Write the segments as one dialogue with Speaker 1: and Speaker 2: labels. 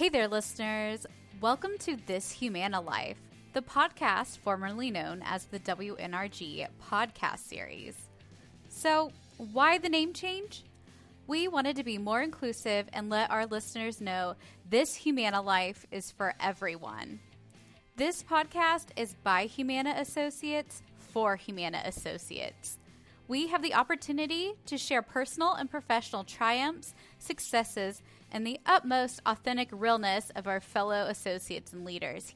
Speaker 1: Hey there, listeners. Welcome to This Humana Life, the podcast formerly known as the WNRG podcast series. So, why the name change? We wanted to be more inclusive and let our listeners know this Humana Life is for everyone. This podcast is by Humana Associates for Humana Associates. We have the opportunity to share personal and professional triumphs, successes, and the utmost authentic realness of our fellow associates and leaders.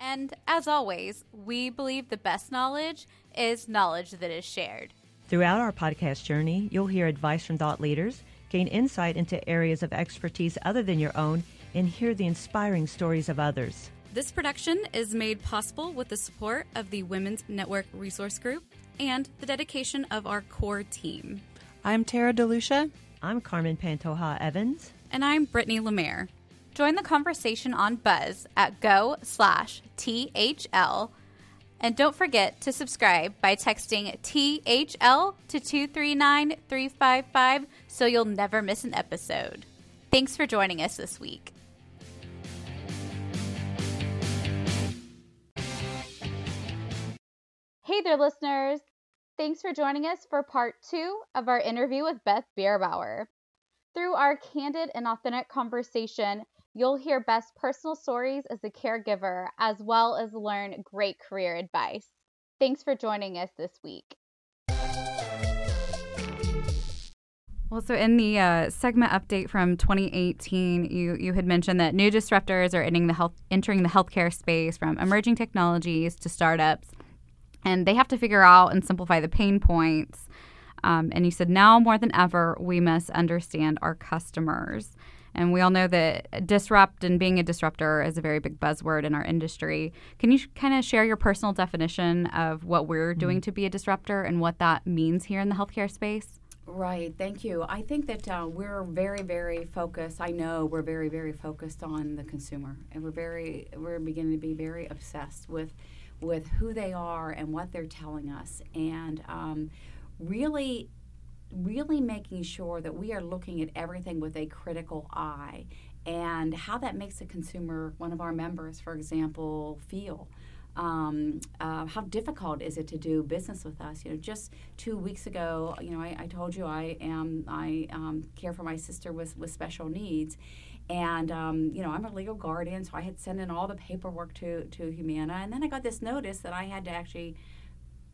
Speaker 1: And as always, we believe the best knowledge is knowledge that is shared.
Speaker 2: Throughout our podcast journey, you'll hear advice from thought leaders, gain insight into areas of expertise other than your own, and hear the inspiring stories of others.
Speaker 1: This production is made possible with the support of the Women's Network Resource Group and the dedication of our core team.
Speaker 3: I'm Tara DeLucia.
Speaker 2: I'm Carmen Pantoja Evans.
Speaker 1: And I'm Brittany Lemaire. Join the conversation on Buzz at go slash THL. And don't forget to subscribe by texting THL to 239 355 so you'll never miss an episode. Thanks for joining us this week. Hey there, listeners. Thanks for joining us for part two of our interview with Beth Bierbower. Through our candid and authentic conversation, you'll hear Beth's personal stories as a caregiver, as well as learn great career advice. Thanks for joining us this week. Well, so in the uh, segment update from 2018, you, you had mentioned that new disruptors are entering the health entering the healthcare space from emerging technologies to startups and they have to figure out and simplify the pain points. Um, and he said now more than ever, we must understand our customers. And we all know that disrupt and being a disruptor is a very big buzzword in our industry. Can you sh- kind of share your personal definition of what we're mm-hmm. doing to be a disruptor and what that means here in the healthcare space?
Speaker 4: Right, thank you. I think that uh, we're very, very focused. I know we're very, very focused on the consumer, and we're very, we're beginning to be very obsessed with with who they are and what they're telling us, and um, really, really making sure that we are looking at everything with a critical eye and how that makes a consumer, one of our members, for example, feel. Um, uh, how difficult is it to do business with us? You know, just two weeks ago, you know, I, I told you I am I um, care for my sister with with special needs, and um, you know i'm a legal guardian so i had sent in all the paperwork to, to humana and then i got this notice that i had to actually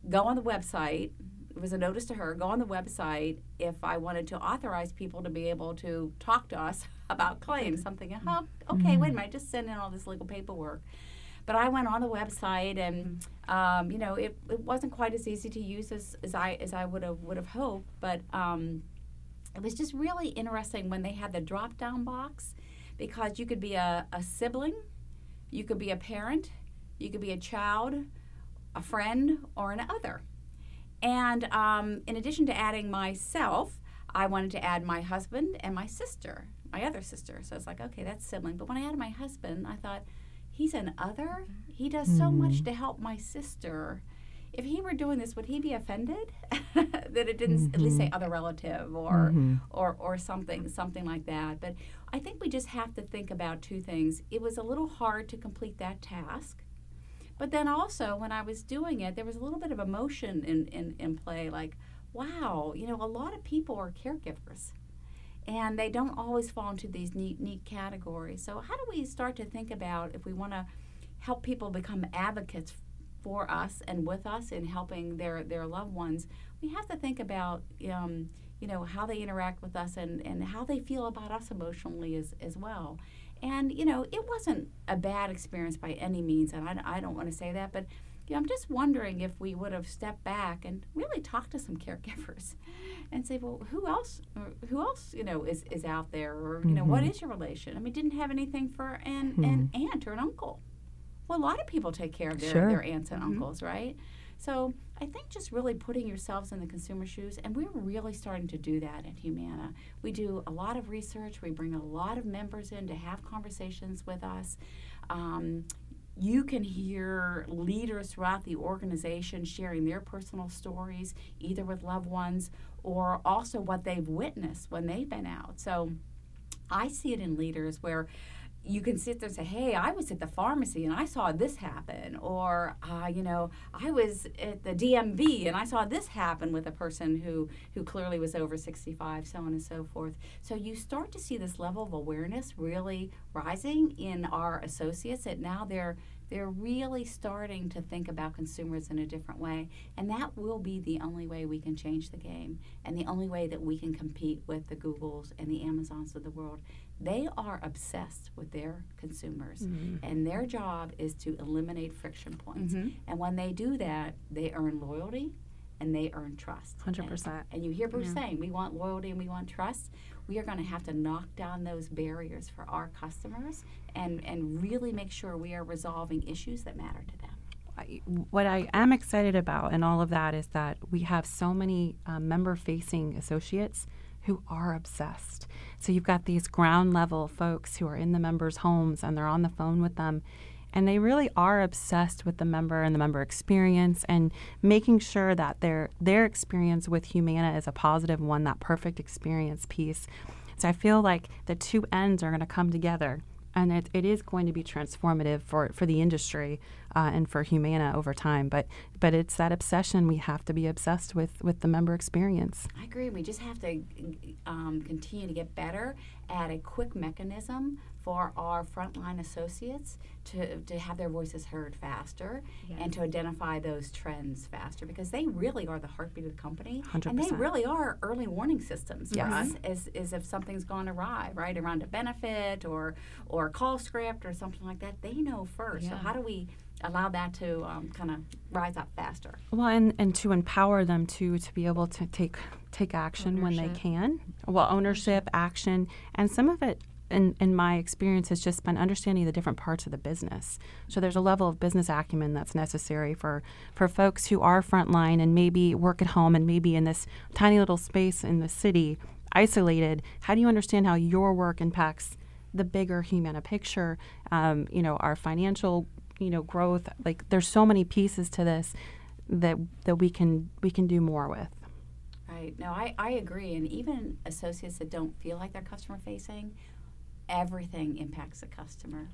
Speaker 4: go on the website it was a notice to her go on the website if i wanted to authorize people to be able to talk to us about claims something oh, okay wait a minute just send in all this legal paperwork but I went on the website, and um, you know, it, it wasn't quite as easy to use as, as I as I would have would have hoped. But um, it was just really interesting when they had the drop down box because you could be a, a sibling, you could be a parent, you could be a child, a friend, or an other. And um, in addition to adding myself, I wanted to add my husband and my sister, my other sister. So it's like, okay, that's sibling. But when I added my husband, I thought, he's an other. He does so mm. much to help my sister if he were doing this, would he be offended that it didn't mm-hmm. at least say mm-hmm. other relative or mm-hmm. or or something something like that? But I think we just have to think about two things. It was a little hard to complete that task. But then also when I was doing it, there was a little bit of emotion in, in, in play, like, wow, you know, a lot of people are caregivers and they don't always fall into these neat neat categories. So how do we start to think about if we want to help people become advocates for us and with us in helping their, their loved ones, we have to think about um, you know how they interact with us and, and how they feel about us emotionally as, as well. And you know it wasn't a bad experience by any means, and I, I don't want to say that, but you know, I'm just wondering if we would have stepped back and really talked to some caregivers and say, well, who else, who else, you know, is, is out there, or you know, mm-hmm. what is your relation? I mean, didn't have anything for an, mm-hmm. an aunt or an uncle well, a lot of people take care of their, sure. their aunts and mm-hmm. uncles, right? So I think just really putting yourselves in the consumer shoes, and we're really starting to do that at Humana. We do a lot of research. We bring a lot of members in to have conversations with us. Um, you can hear leaders throughout the organization sharing their personal stories, either with loved ones or also what they've witnessed when they've been out. So I see it in leaders where you can sit there and say, "Hey, I was at the pharmacy and I saw this happen," or uh, you know, I was at the DMV and I saw this happen with a person who who clearly was over 65, so on and so forth. So you start to see this level of awareness really rising in our associates that now they're they're really starting to think about consumers in a different way. And that will be the only way we can change the game and the only way that we can compete with the Googles and the Amazons of the world. They are obsessed with their consumers, mm-hmm. and their job is to eliminate friction points. Mm-hmm. And when they do that, they earn loyalty and they earn trust.
Speaker 3: 100%.
Speaker 4: And, and you hear Bruce yeah. saying, we want loyalty and we want trust we are going to have to knock down those barriers for our customers and, and really make sure we are resolving issues that matter to them.
Speaker 3: What I am excited about and all of that is that we have so many um, member facing associates who are obsessed. So you've got these ground level folks who are in the members' homes and they're on the phone with them and they really are obsessed with the member and the member experience and making sure that their their experience with Humana is a positive one, that perfect experience piece. So I feel like the two ends are going to come together and it, it is going to be transformative for, for the industry uh, and for Humana over time. But but it's that obsession we have to be obsessed with with the member experience.
Speaker 4: I agree. We just have to um, continue to get better at a quick mechanism for our frontline associates to, to have their voices heard faster yes. and to identify those trends faster because they really are the heartbeat of the company
Speaker 3: 100%.
Speaker 4: and they really are early warning systems yes. for us as, as if something's gone awry right around a benefit or or a call script or something like that they know first yeah. so how do we allow that to um, kind of rise up faster
Speaker 3: well and, and to empower them to to be able to take take action ownership. when they can well ownership action and some of it in, in my experience has just been understanding the different parts of the business. So there's a level of business acumen that's necessary for, for folks who are frontline and maybe work at home and maybe in this tiny little space in the city, isolated. How do you understand how your work impacts the bigger Humana picture? Um, you know, our financial, you know, growth. Like there's so many pieces to this that that we can we can do more with.
Speaker 4: Right. No, I, I agree. And even associates that don't feel like they're customer facing everything impacts the customer.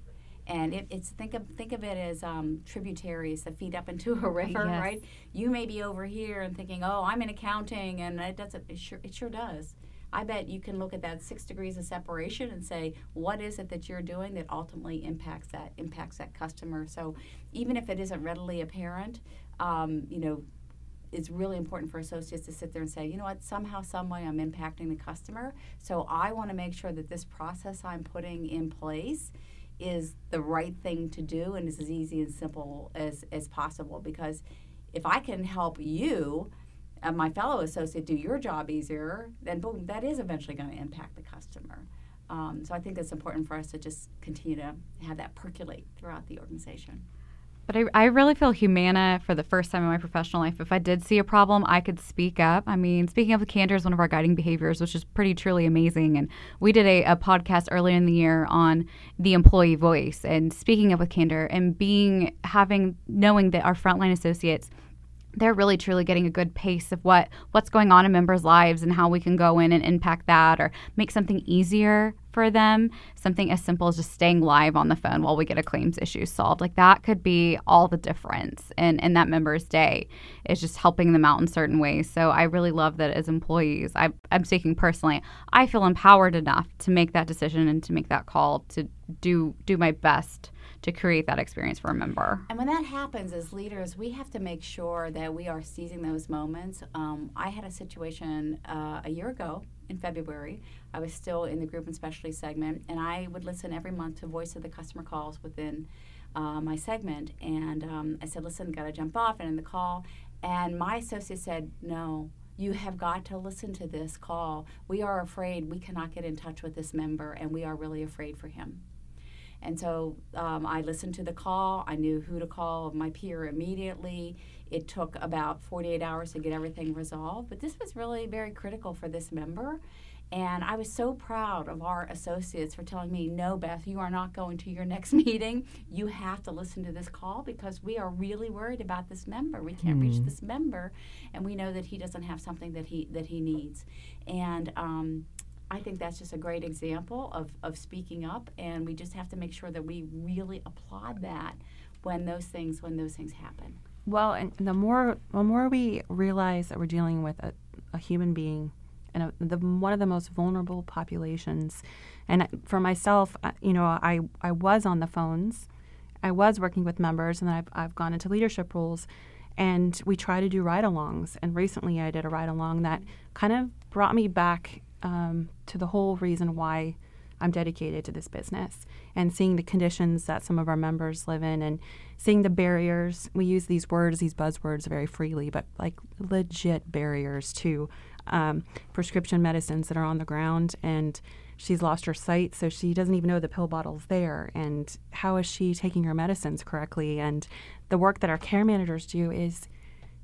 Speaker 4: And it, it's think of think of it as um, tributaries that feed up into a river, yes. right? You may be over here and thinking, "Oh, I'm in accounting," and it doesn't. It sure, it sure does. I bet you can look at that six degrees of separation and say, what is it that you're doing that ultimately impacts that impacts that customer? So even if it isn't readily apparent, um, you know, it's really important for associates to sit there and say, you know what, somehow, some way I'm impacting the customer. So I want to make sure that this process I'm putting in place is the right thing to do and is as easy and simple as, as possible. Because if I can help you and my fellow associate do your job easier, then boom, that is eventually going to impact the customer. Um, so I think it's important for us to just continue to have that percolate throughout the organization.
Speaker 1: But I, I really feel Humana for the first time in my professional life. If I did see a problem, I could speak up. I mean, speaking of candor is one of our guiding behaviors, which is pretty truly amazing. And we did a, a podcast earlier in the year on the employee voice and speaking up with candor and being having knowing that our frontline associates they're really truly getting a good pace of what what's going on in members' lives and how we can go in and impact that or make something easier for them. Something as simple as just staying live on the phone while we get a claims issue solved. Like that could be all the difference in, in that member's day is just helping them out in certain ways. So I really love that as employees, I, I'm speaking personally, I feel empowered enough to make that decision and to make that call to do do my best to create that experience for a member.
Speaker 4: And when that happens, as leaders, we have to make sure that we are seizing those moments. Um, I had a situation uh, a year ago in February. I was still in the group and specialty segment, and I would listen every month to voice of the customer calls within uh, my segment. And um, I said, "Listen, got to jump off," and in the call, and my associate said, "No." You have got to listen to this call. We are afraid we cannot get in touch with this member, and we are really afraid for him. And so um, I listened to the call. I knew who to call my peer immediately. It took about 48 hours to get everything resolved, but this was really very critical for this member. And I was so proud of our associates for telling me, no, Beth, you are not going to your next meeting. You have to listen to this call because we are really worried about this member. We can't reach hmm. this member, and we know that he doesn't have something that he that he needs. And um, I think that's just a great example of, of speaking up, and we just have to make sure that we really applaud that when those things when those things happen.
Speaker 3: Well, and the more the more we realize that we're dealing with a, a human being and a, the one of the most vulnerable populations, and for myself, uh, you know, I I was on the phones, I was working with members, and I've I've gone into leadership roles, and we try to do ride-alongs. And recently, I did a ride-along that kind of brought me back um, to the whole reason why I'm dedicated to this business and seeing the conditions that some of our members live in and seeing the barriers. We use these words, these buzzwords very freely, but like legit barriers to um, prescription medicines that are on the ground. And she's lost her sight, so she doesn't even know the pill bottle's there. And how is she taking her medicines correctly? And the work that our care managers do is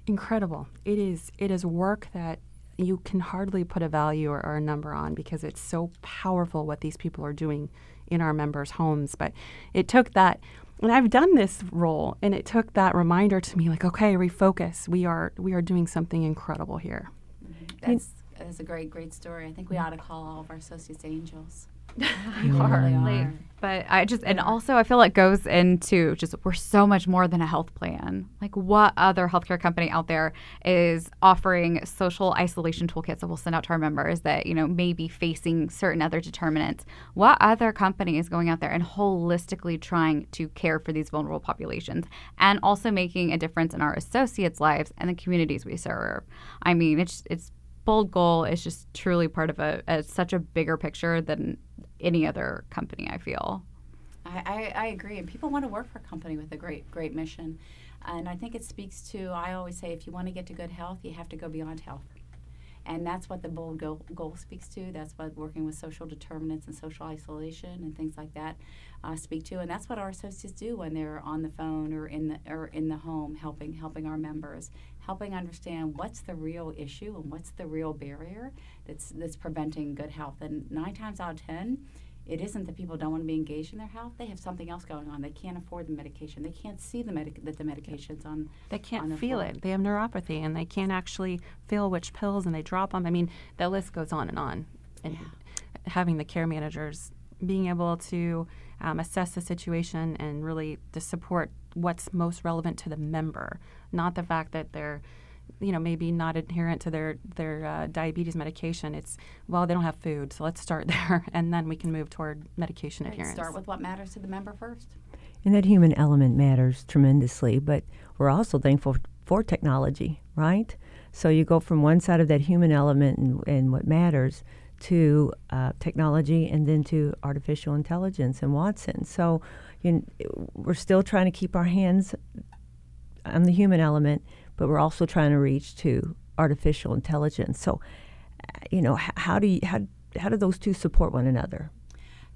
Speaker 3: incredible. It is it is work that you can hardly put a value or, or, a number on because it's so powerful what these people are doing in our members' homes. But it took that, and I've done this role, and it took that reminder to me, like, okay, refocus. We are we are doing something incredible here.
Speaker 4: Mm-hmm. That's that's a great great story. I think we ought to call all of our associates angels.
Speaker 1: you are. Like, but I just and also I feel it goes into just we're so much more than a health plan. Like what other healthcare company out there is offering social isolation toolkits that we'll send out to our members that, you know, may be facing certain other determinants? What other company is going out there and holistically trying to care for these vulnerable populations and also making a difference in our associates' lives and the communities we serve? I mean, it's it's bold goal is just truly part of a, a such a bigger picture than any other company. I feel.
Speaker 4: I, I, I, agree, and people want to work for a company with a great great mission, and I think it speaks to. I always say, if you want to get to good health, you have to go beyond health, and that's what the bold goal, goal speaks to. That's what working with social determinants and social isolation and things like that uh, speak to, and that's what our associates do when they're on the phone or in the or in the home, helping helping our members, helping understand what's the real issue and what's the real barrier that's that's preventing good health. And nine times out of ten, it isn't that people don't want to be engaged in their health. They have something else going on. They can't afford the medication. They can't see the medic- that the medications on.
Speaker 3: They can't
Speaker 4: on
Speaker 3: feel it. They have neuropathy, and they can't actually feel which pills, and they drop them. I mean, the list goes on and on. And
Speaker 4: yeah.
Speaker 3: having the care managers being able to um, assess the situation and really to support what's most relevant to the member, not the fact that they're you know maybe not adherent to their their uh, diabetes medication. It's well they don't have food so let's start there and then we can move toward medication
Speaker 4: right,
Speaker 3: adherence
Speaker 4: start with what matters to the member first?
Speaker 2: And that human element matters tremendously but we're also thankful for technology right? So you go from one side of that human element and, and what matters to uh, technology and then to artificial intelligence and watson. So you we're still trying to keep our hands on the human element but we're also trying to reach to artificial intelligence. So, you know, how do you, how how do those two support one another?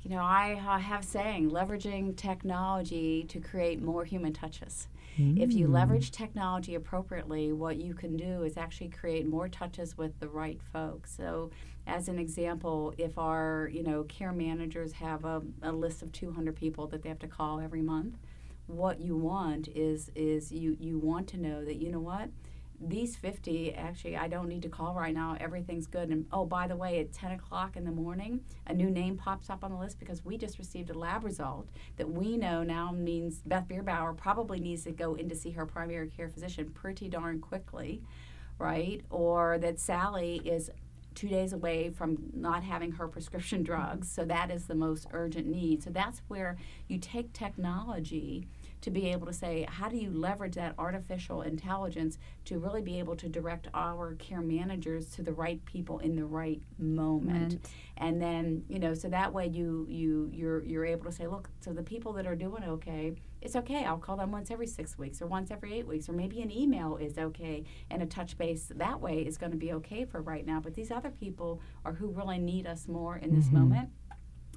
Speaker 4: You know, I uh, have saying leveraging technology to create more human touches. Mm. If you leverage technology appropriately, what you can do is actually create more touches with the right folks. So, as an example, if our you know care managers have a, a list of 200 people that they have to call every month, what you want is is you you want to know that you know what? These 50 actually i don't need to call right now everything's good. And oh by the way at 10 o'clock in the morning a new name pops up on the list because we just received a lab result that we know now means beth bierbower probably needs to go in to see her primary care physician pretty darn quickly right? Or that sally is two days away from not having her prescription drugs. So that is the most urgent need. So that's where you take technology to be able to say, how do you leverage that artificial intelligence to really be able to direct our care managers to the right people in the right moment? And then, you know, so that way you you you're you're able to say, look, so the people that are doing okay, it's okay. I'll call them once every six weeks or once every eight weeks, or maybe an email is okay and a touch base that way is going to be okay for right now. But these other people are who really need us more in this mm-hmm. moment.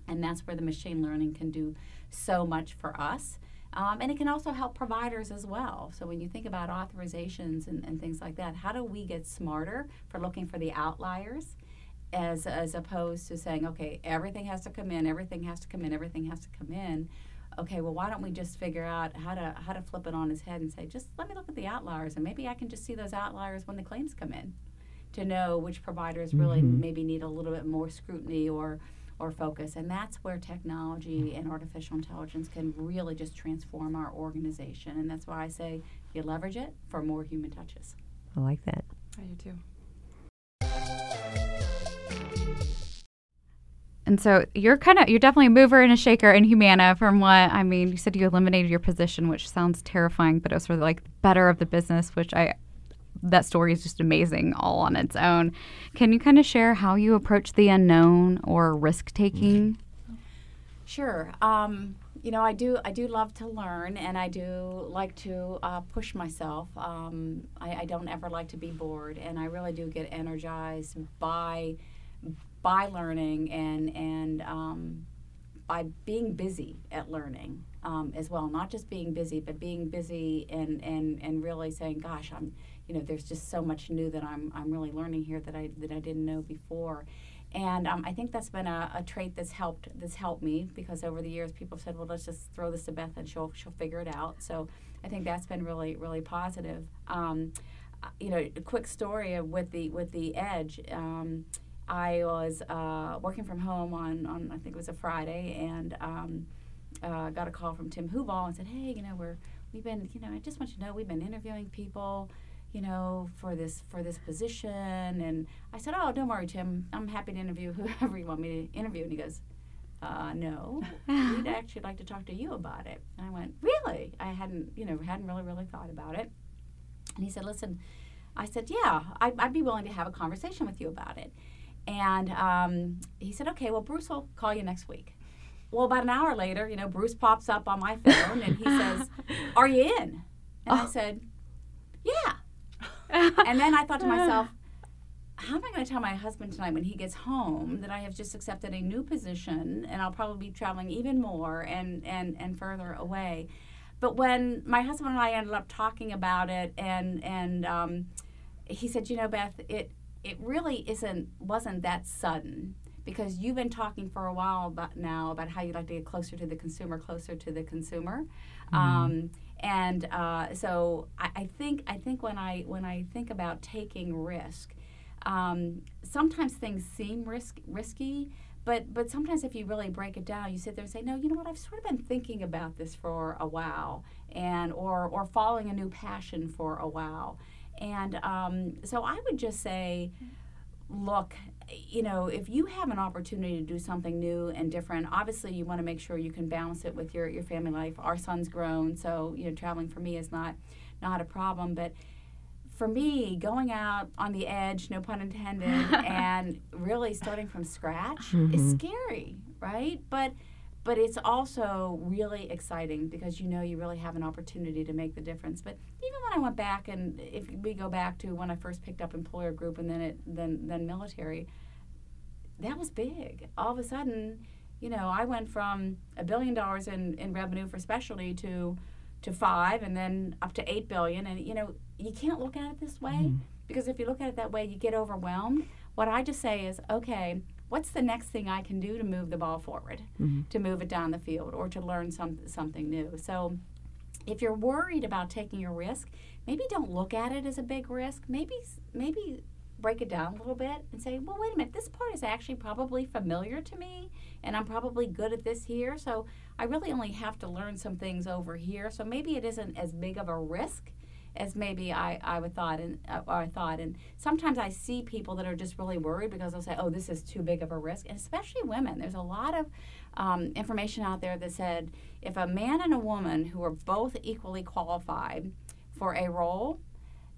Speaker 4: And that's where the machine learning can do so much for us. Um, and it can also help providers as well. So when you think about authorizations and, and things like that, how do we get smarter for looking for the outliers? As, as opposed to saying, okay, everything has to come in, everything has to come in, everything has to come in. Okay, well, why don't we just figure out how to how to flip it on his head and say, just let me look at the outliers, and maybe I can just see those outliers when the claims come in to know which providers really mm-hmm. maybe need a little bit more scrutiny or or focus. And that's where technology and artificial intelligence can really just transform our organization. And that's why I say you leverage it for more human touches.
Speaker 2: I like that.
Speaker 3: I do too.
Speaker 1: And so you're kind of you're definitely a mover and a shaker in Humana from what I mean, you said you eliminated your position, which sounds terrifying, but it was sort of like better of the business, which I that story is just amazing all on its own. Can you kind of share how you approach the unknown or risk taking?
Speaker 4: Sure. Um, you know, I do. I do love to learn, and I do like to uh, push myself. Um, I, I don't ever like to be bored, and I really do get energized by by learning and and um, by being busy at learning um, as well. Not just being busy, but being busy and and and really saying, "Gosh, I'm." You know, there's just so much new that I'm I'm really learning here that I that I didn't know before. And um, I think that's been a, a trait that's helped that's helped me because over the years people have said, well, let's just throw this to Beth and she'll she'll figure it out. So I think that's been really really positive. Um, you know, a quick story with the with the Edge. Um, I was uh, working from home on, on I think it was a Friday and um, uh, got a call from Tim Huval and said, hey, you know, we're we've been you know I just want you to know we've been interviewing people you know, for this for this position. And I said, oh, don't worry, Tim. I'm happy to interview whoever you want me to interview. And he goes, uh, no, we'd actually like to talk to you about it. And I went, really? I hadn't, you know, hadn't really, really thought about it. And he said, listen, I said, yeah, I'd, I'd be willing to have a conversation with you about it. And um, he said, okay, well, Bruce will call you next week. Well, about an hour later, you know, Bruce pops up on my phone and he says, are you in? And I said, yeah and then I thought to myself, how am I going to tell my husband tonight when he gets home that I have just accepted a new position and I'll probably be traveling even more and, and, and further away? But when my husband and I ended up talking about it, and and um, he said, you know, Beth, it it really isn't wasn't that sudden because you've been talking for a while about now about how you'd like to get closer to the consumer, closer to the consumer. Mm-hmm. Um, and uh, so I, I, think I think when I when I think about taking risk, um, sometimes things seem risk, risky, but but sometimes if you really break it down, you sit there and say, no, you know what? I've sort of been thinking about this for a while, and or or following a new passion for a while, and um, so I would just say, look, you know, if you have an opportunity to do something new and different, obviously you want to make sure you can balance it with your, your family life. Our son's grown, so you know, traveling for me is not not a problem. But for me, going out on the edge, no pun intended, and really starting from scratch mm-hmm. is scary, right? But but it's also really exciting because you know you really have an opportunity to make the difference. But even when I went back, and if we go back to when I first picked up employer group and then it then then military, that was big. All of a sudden, you know, I went from a billion dollars in, in revenue for specialty to to five and then up to eight billion and you know you can't look at it this way mm. because if you look at it that way you get overwhelmed what i just say is okay what's the next thing I can do to move the ball forward, mm-hmm. to move it down the field, or to learn some, something new? So if you're worried about taking a risk, maybe don't look at it as a big risk. Maybe maybe break it down a little bit and say, well, wait a minute, this part is actually probably familiar to me, and I'm probably good at this here. So I really only have to learn some things over here. So maybe it isn't as big of a risk as maybe I, I would thought and uh, or I thought and sometimes I see people that are just really worried because they'll say oh this is too big of a risk and especially women there's a lot of um, information out there that said if a man and a woman who are both equally qualified for a role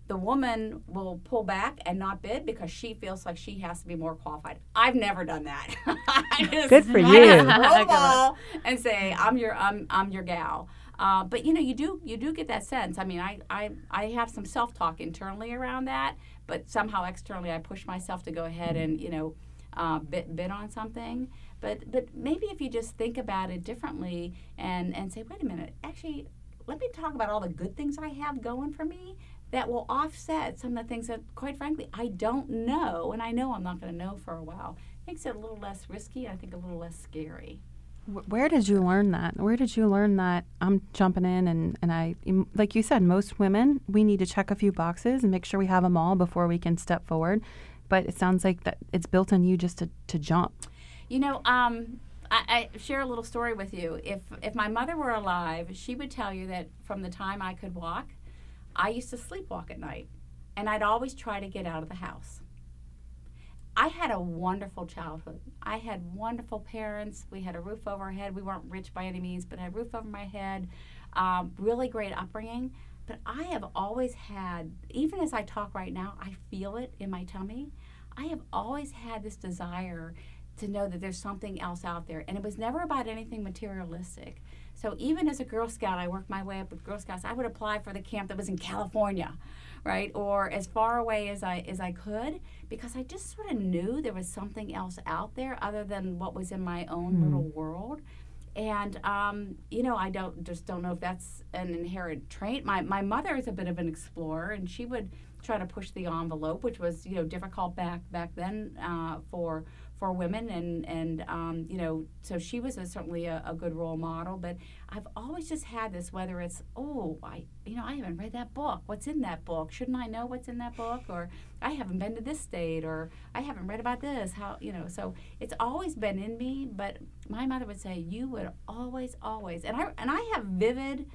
Speaker 4: the woman will pull back and not bid because she feels like she has to be more qualified. I've never done that.
Speaker 2: just, Good for you.
Speaker 4: and say I'm your I'm I'm your gal. Uh, but you know, you do you do get that sense. I mean, I I, I have some self talk internally around that, but somehow externally, I push myself to go ahead and you know uh, bid bid on something. But but maybe if you just think about it differently and and say, wait a minute, actually, let me talk about all the good things I have going for me that will offset some of the things that, quite frankly, I don't know, and I know I'm not going to know for a while. Makes it a little less risky. I think a little less scary.
Speaker 3: Where did you learn that? Where did you learn that I'm jumping in and, and I, like you said, most women, we need to check a few boxes and make sure we have them all before we can step forward. but it sounds like that it's built on you just to, to jump.
Speaker 4: You know, um, I, I share a little story with you. If if my mother were alive, she would tell you that from the time I could walk, I used to sleepwalk at night, and I'd always try to get out of the house. I had a wonderful childhood. I had wonderful parents. We had a roof over our head. We weren't rich by any means, but I had a roof over my head. Um, really great upbringing. But I have always had, even as I talk right now, I feel it in my tummy. I have always had this desire to know that there's something else out there. And it was never about anything materialistic. So even as a Girl Scout, I worked my way up with Girl Scouts. I would apply for the camp that was in California, right, or as far away as I as I could, because I just sort of knew there was something else out there other than what was in my own mm. little world. And um, you know, I don't just don't know if that's an inherent trait. My my mother is a bit of an explorer, and she would try to push the envelope, which was you know difficult back back then uh, for for women and and um, you know so she was a, certainly a, a, good role model but i've always just had this whether it's oh i you know i haven't read that book. What's in that book? Shouldn't i know what's in that book? Or i haven't been to this state or i haven't read about this. How you know so it's always been in me but my mother would say you would always always and i and i have vivid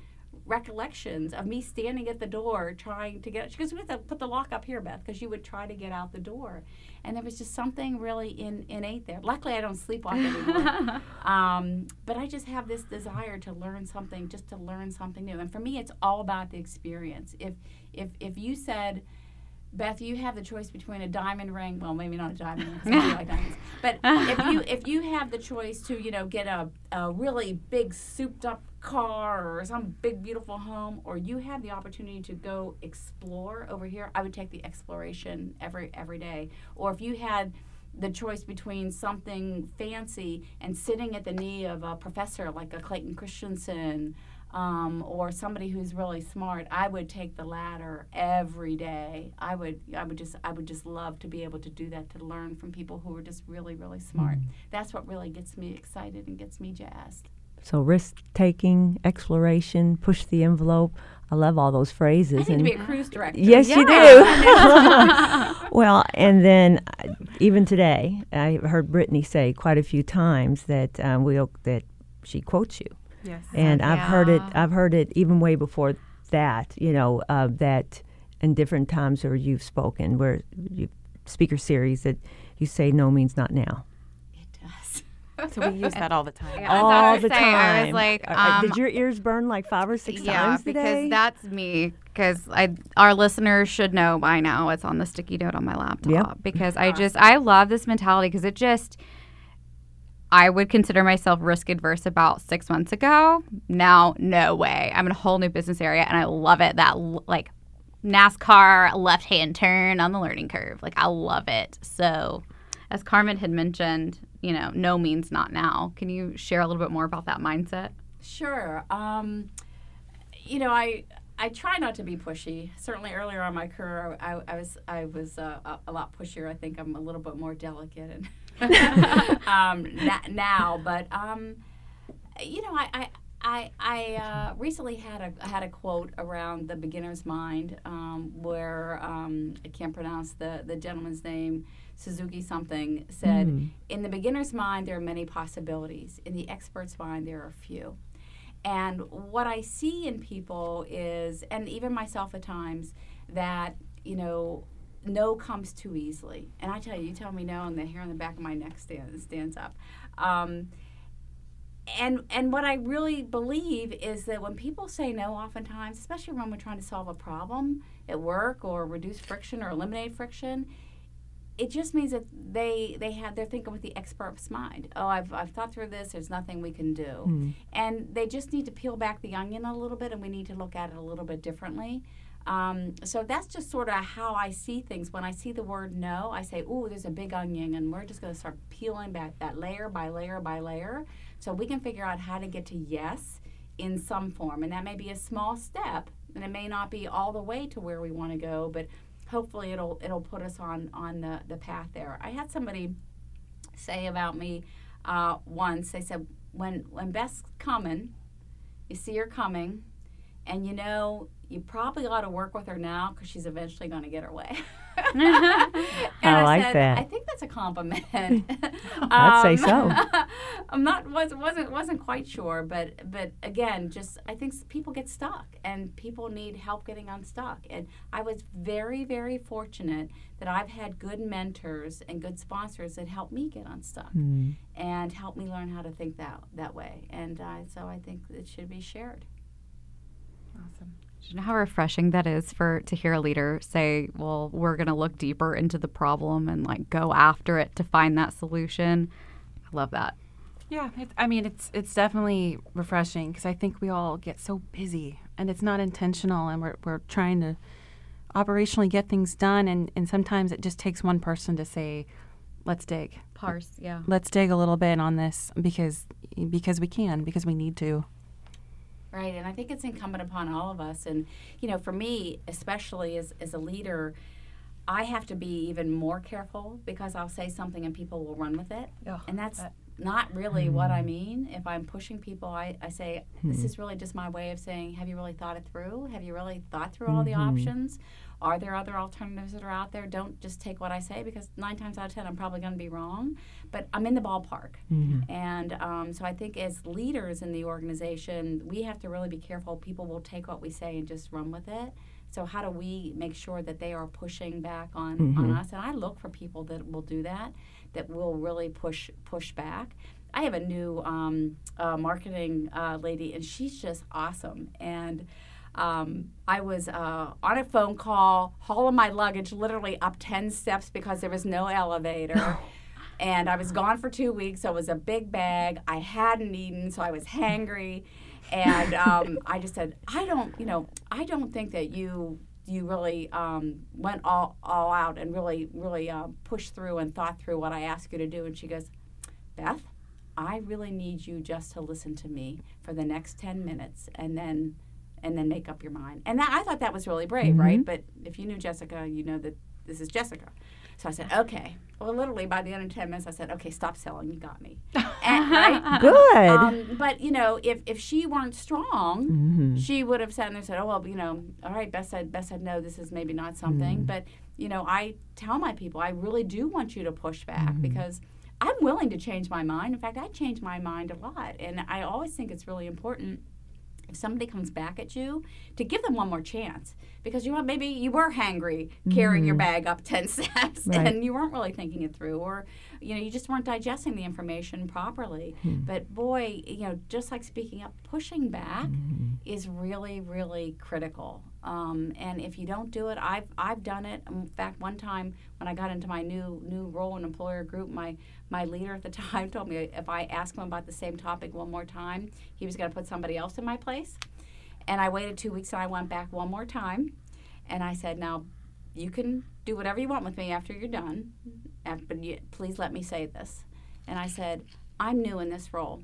Speaker 4: recollections of me standing at the door trying to get because we have to put the lock up here beth because you would try to get out the door. And there was just something really in, innate there. Luckily i don't sleepwalk anymore. Um, but i just have this desire to learn something just to learn something new. And for me it's all about the experience. If if if you said Beth, you have the choice between a diamond ring. Well, maybe not a diamond ring because like diamonds. But if you if you have the choice to you know get a, a really big souped up car or some big beautiful home, or you have the opportunity to go explore over here, I would take the exploration every every day. Or if you had the choice between something fancy and sitting at the knee of a professor like a Clayton Christensen um, or somebody who's really smart, I would take the latter every day. I would, I would just, I would just love to be able to do that to learn from people who are just really, really smart. Mm-hmm. That's what really gets me excited and gets me jazzed.
Speaker 2: So risk taking, exploration, push the envelope. I love all those phrases.
Speaker 4: I need and to be a cruise director.
Speaker 2: Yes, yeah. you do. well, and then uh, even today, I heard Brittany say quite a few times that um, we that she quotes you
Speaker 3: Yes.
Speaker 2: And yeah. I've heard it. I've heard it even way before that. You know uh, that in different times where you've spoken, where you speaker series that you say no means not now.
Speaker 4: It does.
Speaker 3: So we use that all the time.
Speaker 2: Yeah, all the
Speaker 1: say,
Speaker 2: time.
Speaker 1: I was like, um,
Speaker 2: did your ears burn like five or six
Speaker 1: yeah,
Speaker 2: times
Speaker 1: today? because that's me. Because I, our listeners should know by now. It's on the sticky note on my laptop.
Speaker 2: Yep.
Speaker 1: Because I just I love this mentality because it just I would consider myself risk adverse about six months ago. Now, no way. I'm in a whole new business area and I love it. That, like, NASCAR left hand turn on the learning curve. Like, I love it. So, as Carmen had mentioned, you know, no means not now. Can you share a little bit more about that mindset?
Speaker 4: Sure. Um, you know, I I try not to be pushy. Certainly, earlier on my career, I, I was I was uh, a, lot pushier. I think I'm a little bit more delicate and um, now, but um, you know, I. I I, I uh, recently had a had a quote around the beginner's mind um, where um, I can't pronounce the, the gentleman's name Suzuki something said mm. in the beginner's mind there are many possibilities in the expert's mind there are few and what I see in people is and even myself at times that you know no comes too easily. And I tell you, you tell me no, and the hair on the back of my neck stands stands up. Um, and and what I really believe is that when people say no, oftentimes, especially when we're trying to solve a problem at work or reduce friction or eliminate friction, it just means that they they have they're thinking with the expert's mind. Oh, I've I've thought through this. There's nothing we can do, mm. and they just need to peel back the onion a little bit, and we need to look at it a little bit differently. Um, so that's just sort of how I see things. When I see the word no, I say, "Ooh, there's a big onion," and we're just going to start peeling back that layer by layer by layer, so we can figure out how to get to yes in some form. And that may be a small step, and it may not be all the way to where we want to go, but hopefully it'll it'll put us on on the the path there. I had somebody say about me uh, once. They said, "When when Beth's coming, you see her coming." and you know you probably ought to work with her now because she's eventually going to get her way. And
Speaker 2: I like
Speaker 4: said,
Speaker 2: that.
Speaker 4: I think that's a compliment.
Speaker 2: I'd say so.
Speaker 4: I'm not was wasn't wasn't quite sure, but but again, just I think people get stuck and people need help getting unstuck. And I was very very fortunate that I've had good mentors and good sponsors that helped me get unstuck
Speaker 2: Mm.
Speaker 4: and help me learn how to think that that way. And uh, so I think it should be shared.
Speaker 3: Awesome.
Speaker 1: Do you know how refreshing that is for to hear a leader say, "Well, we're going to look deeper into the problem and like go after it to find that solution." I love that.
Speaker 3: Yeah, it, I mean it's it's definitely refreshing because I think we all get so busy and it's not intentional, and we're we're trying to operationally get things done, and and sometimes it just takes one person to say, "Let's dig,
Speaker 1: Parse, yeah.
Speaker 3: let's dig a little bit on this because because we can because we need to."
Speaker 4: Right, and I think it's incumbent upon all of us. And, you know, for me, especially as, as a leader, I have to be even more careful because I'll say something and people will run with it.
Speaker 3: Oh,
Speaker 4: and that's
Speaker 3: that-
Speaker 4: not really what I hmm. mean. If I'm pushing people, I, I say, this hmm. is really just my way of saying, have you really thought it through? Have you really thought through hmm, all the options? Are there other alternatives that are out there? Don't just take what I say because nine times out of ten, I'm probably going to be wrong. But I'm in the ballpark. And um, so I think as leaders in the organization, we have to really be careful. People will take what we say and just run with it. So how do we make sure that they are pushing back on, on us? And I look for people that will do that, that will really push push back. I have a new um, uh, marketing uh, lady, and she's just awesome. And um, I was uh, on a phone call, hauling my luggage literally up 10 steps because there was no elevator. and I was gone for two weeks, so it was a big bag. I hadn't eaten, so I was hangry. And um, I just said, I don't, you know, I don't think that you you really um, went all, all out and really, really uh, pushed through and thought through what I asked you to do. And she goes, Beth, I really need you just to listen to me for the next 10 minutes and then and then make up your mind. And that, I thought that was really brave, mm-hmm. right? But if you knew Jessica, you know that this is Jessica. So I said, okay. Well, literally by the end of 10 minutes, I said, okay, stop selling. You got me. And, right?
Speaker 2: Good.
Speaker 4: Um, but you know, if, if she weren't strong, mm-hmm. she would have sat there and said, "Oh well, you know, all right, Beth said, Beth said no. This is maybe not something." Mm. But you know, I tell my people, I really do want you to push back mm-hmm. because I'm willing to change my mind. In fact, I change my mind a lot, and I always think it's really important if somebody comes back at you to give them one more chance. Because you know maybe you were hangry mm-hmm. carrying your bag up 10 steps
Speaker 2: Right.
Speaker 4: and you weren't really thinking it through or you know you just weren't digesting the information properly. Hmm. But boy you know just like speaking up pushing back mm-hmm. is really really critical um, and if you don't do it I've, I've done it in fact one time when i got into my new new role in employer group my my leader at the time told me if i asked him about the same topic one more time he was going to put somebody else in my place and I waited two weeks and I went back one more time. And I said, now you can do whatever you want with me after you're done, but please let me say this. And I said, I'm new in this role.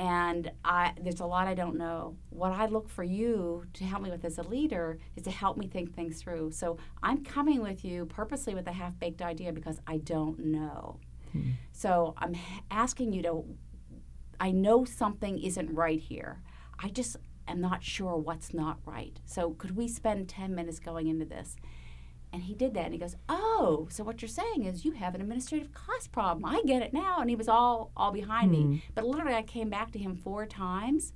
Speaker 4: And I, there's a lot I don't know. What I look for you to help me with as a leader is to help me think things through. So I'm coming with you purposely with a half baked idea because I don't know. Hmm. So I'm asking you to I know something isn't right here. I just am not sure what's not right. So could we spend 10 minutes going into this? And he did that and he goes, "Oh, so what you're saying is you have an administrative cost problem. I get it now." And he was all all behind me. But literally I came back to him four times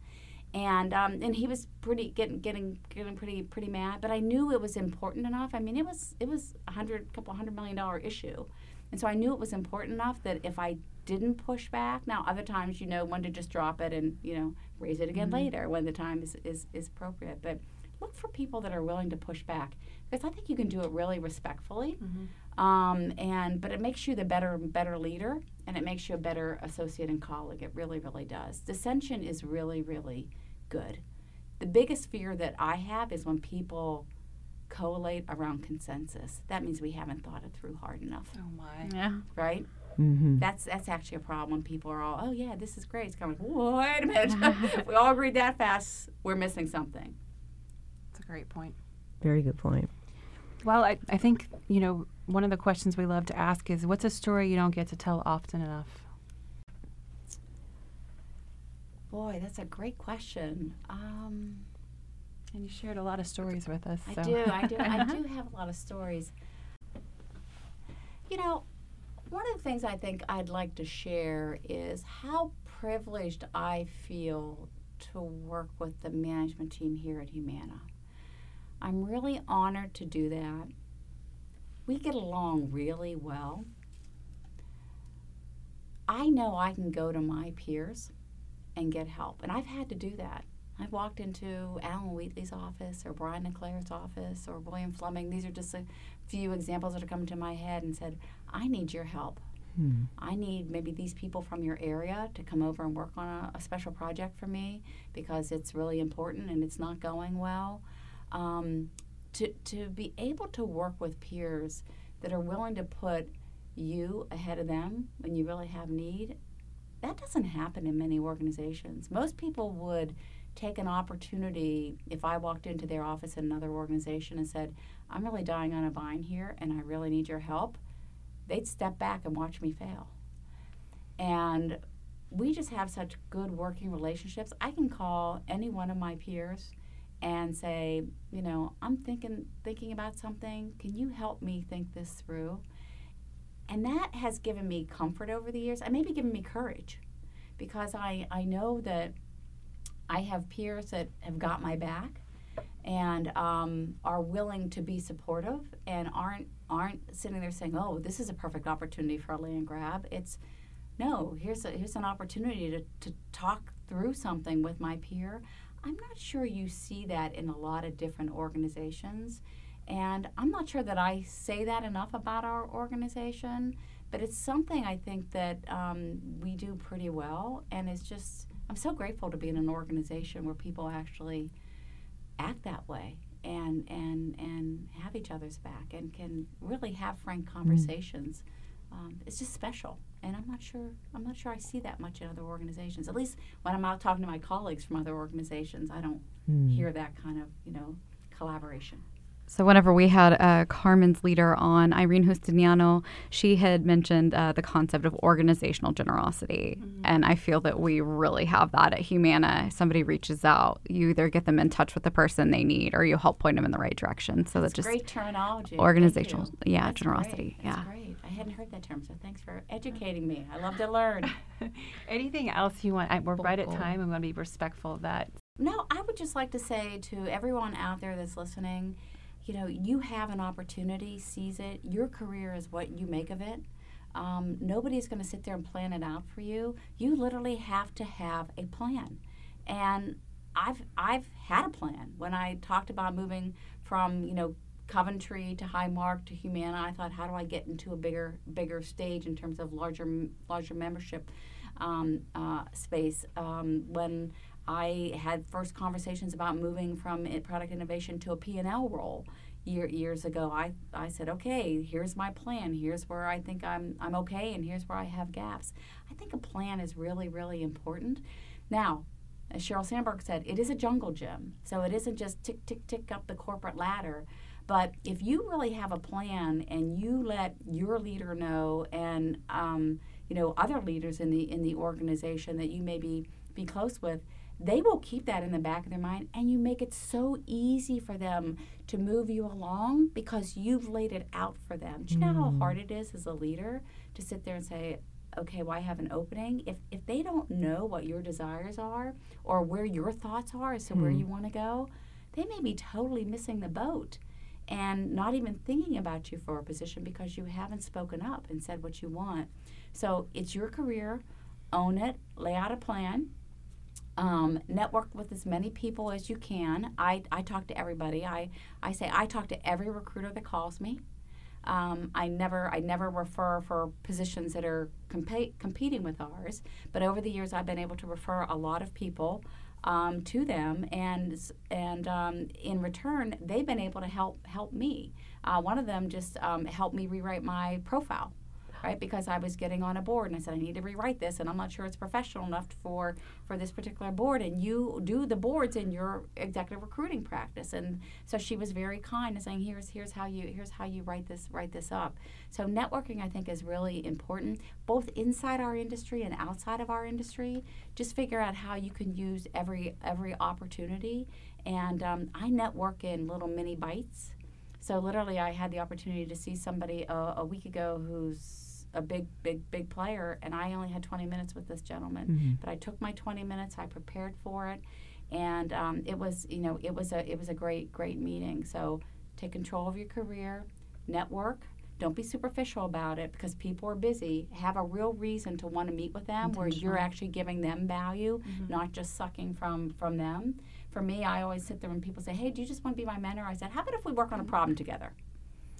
Speaker 4: and um, and he was pretty getting getting getting pretty pretty mad. But I knew it was important enough. I mean, it was it was a hundred couple hundred million dollar issue, and so I knew it was important enough that if I didn't push back, now other times you know when to just drop it and you know raise it again later when the time is, is is appropriate. But look for people that are willing to push back because I think you can do it really respectfully. Um, and but it makes you the better better leader and it makes you a better associate and colleague. It really really does. Dissension is really really good. The biggest fear that I have is when people collate around consensus. That means we haven't thought it through hard enough,
Speaker 3: Oh my.
Speaker 1: Yeah.
Speaker 4: right?
Speaker 2: Mm-hmm.
Speaker 4: That's that's actually a problem when people are all, oh yeah, this is great. It's kind of like, wait a minute, if we all agreed that fast, we're missing something.
Speaker 3: That's a great point.
Speaker 2: Very good point.
Speaker 3: Well, I, I think, you know, one of the questions we love to ask is what's a story you don't get to tell often enough?
Speaker 4: Boy, that's a great question. Um,
Speaker 3: And you shared a lot of stories with us.
Speaker 4: I do, I do, I do have a lot of stories. You know, one of the things I think I'd like to share is how privileged I feel to work with the management team here at Humana. I'm really honored to do that. We get along really well. I know I can go to my peers and get help, and I've had to do that. I've walked into Alan Wheatley's office or Brian LeClaire's office or William Fleming. These are just a few examples that are coming to my head and said, I need your help. Hmm. I need maybe these people from your area to come over and work on a, a, special project for me because it's really important and it's not going well. Um, to, to be able to work with peers that are willing to put you ahead of them when you really have need, that doesn't happen in many organizations. Most people would take an opportunity if I walked into their office in another organization and said, I'm really dying on a vine here and I really need your help, they'd step back and watch me fail. And we just have such good working relationships. I can call any one of my peers and say, you know, I'm thinking thinking about something. Can you help me think this through? And that has given me comfort over the years and maybe given me courage because I, I know that I have peers that have got my back and um, are willing to be supportive and aren't aren't sitting there saying, "Oh, this is a perfect opportunity for a land grab." It's no, here's a, here's an opportunity to, to talk through something with my peer. I'm not sure you see that in a lot of different organizations, and I'm not sure that I say that enough about our organization. But it's something I think that um, we do pretty well, and it's just I'm so grateful to be in an organization where people actually act that way and and and have each other's back and can really have frank mm. conversations. Mm. Um, it's just special, and I'm not sure I'm not sure I see that much in other organizations. At least when I'm out talking to my colleagues from other organizations, I don't mm. hear that kind of you know collaboration.
Speaker 1: So, whenever we had uh, Carmen's leader on, Irene Justiniano, she had mentioned uh, the concept of organizational generosity. Mm-hmm. And I feel that we really have that at Humana. Somebody reaches out, you either get them in touch with the person they need or you help point them in the right direction. So,
Speaker 4: that's,
Speaker 1: just
Speaker 4: great terminology.
Speaker 1: Organizational, yeah,
Speaker 4: that's
Speaker 1: generosity. Yeah.
Speaker 4: great. I hadn't heard that term, so thanks for educating me. I love to learn.
Speaker 3: Anything else you want? I, we're right at time. I'm going to be respectful of that.
Speaker 4: No, I would just like to say to everyone out there that's listening, you know, you have an opportunity, seize it. Your career is what you make of it. Um, nobody's going to sit there and plan it out for you. You literally have to have a plan. And I've I've had a plan when I talked about moving from you know Coventry to Highmark to Humana. I thought, how do I get into a bigger bigger stage in terms of larger larger membership um, uh, space? Um, when I had first conversations about moving from product innovation to a P&L role year, years ago. I, I said, okay, here's my plan. Here's where I think I'm, I'm okay, and here's where I have gaps. I think a plan is really, really important. Now, as Sheryl Sandberg said, it is a jungle gym. So it isn't just tick, tick, tick up the corporate ladder. But if you really have a plan and you let your leader know and um, you know other leaders in the in the organization that you may be, be close with, they will keep that in the back of their mind and you make it so easy for them to move you along because you've laid it out for them. Do you know how mm. hard it is as a leader to sit there and say, okay, well, I have an opening? If, if they don't know what your desires are or where your thoughts are as to mm. where you want to go, they may be totally missing the boat and not even thinking about you for a position because you haven't spoken up and said what you want. So it's your career, own it, lay out a plan um, network with as many people as you can. I, I talk to everybody. I, I say I talk to every recruiter that calls me. Um, I never I never refer for positions that are comp- competing with ours. But over the years, I've been able to refer a lot of people um, to them, and and um, in return, they've been able to help help me. Uh, one of them just um, helped me rewrite my profile right? Because I was getting on a board and I said I need to rewrite this, and I'm not sure it's professional enough for for this particular board. And you do the boards in your executive recruiting practice, and so she was very kind and saying, here's here's how you here's how you write this write this up. So networking, I think, is really important, both inside our industry and outside of our industry. Just figure out how you can use every every opportunity. And um, I network in little mini bites So literally, I had the opportunity to see somebody a, a week ago who's a big, big, big player, and I only had 20 minutes with this gentleman.
Speaker 2: Mm-hmm.
Speaker 4: But I took my 20 minutes. I prepared for it, and um, it was, you know, it was a, it was a great, great meeting. So take control of your career, network. Don't be superficial about it because people are busy. Have a real reason to want to meet with them where you're actually giving them value, not just sucking from from them. For me, I always sit there when people say, "Hey, do you just want to be my mentor?" I said, "How about if we work on a problem together?"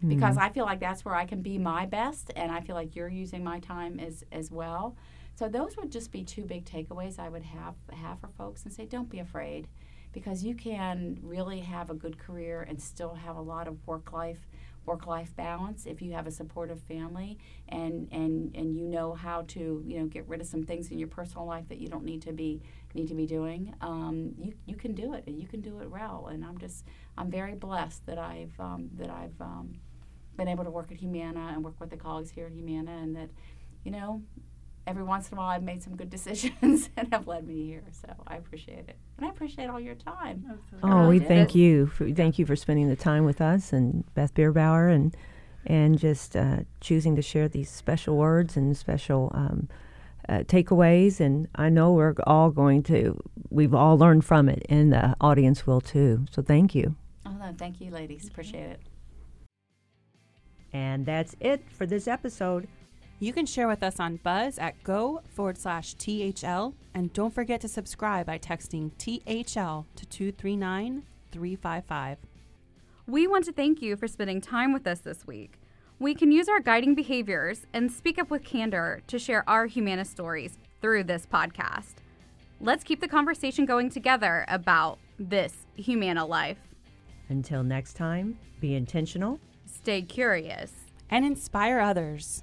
Speaker 4: Because mm-hmm. I feel like that's where I can be my best, and I feel like you're using my time as as well. So those would just be two big takeaways I would have have for folks, and say, don't be afraid, because you can really have a good career and still have a lot of work life work life balance if you have a supportive family and and and you know how to you know get rid of some things in your personal life that you don't need to be need to be doing um, you you can do it and you can do it well and I'm just I'm very blessed that I've um, that I've um, been able to work at Humana and work with the colleagues here at Humana and that you know every once in a while I've made some good decisions and have led me here so I appreciate it and I appreciate all your time
Speaker 2: Oh,
Speaker 4: really
Speaker 2: we
Speaker 4: did.
Speaker 2: thank you. For, thank you for spending the time with us and Beth Bierbower and and just uh, choosing to share these special words and special um, uh, takeaways. And I know we're all going to. We've all learned from it, and the audience will too. So thank you.
Speaker 4: oh no thank you ladies appreciate it
Speaker 2: And that's it for this episode.
Speaker 3: You can share with us on Buzz at go forward slash THL. And don't forget to subscribe by texting THL to 239 355.
Speaker 1: We want to thank you for spending time with us this week. We can use our guiding behaviors and speak up with candor to share our Humana stories through this podcast. Let's keep the conversation going together about this Humana life.
Speaker 2: Until next time, be intentional.
Speaker 1: Stay curious.
Speaker 3: And inspire others.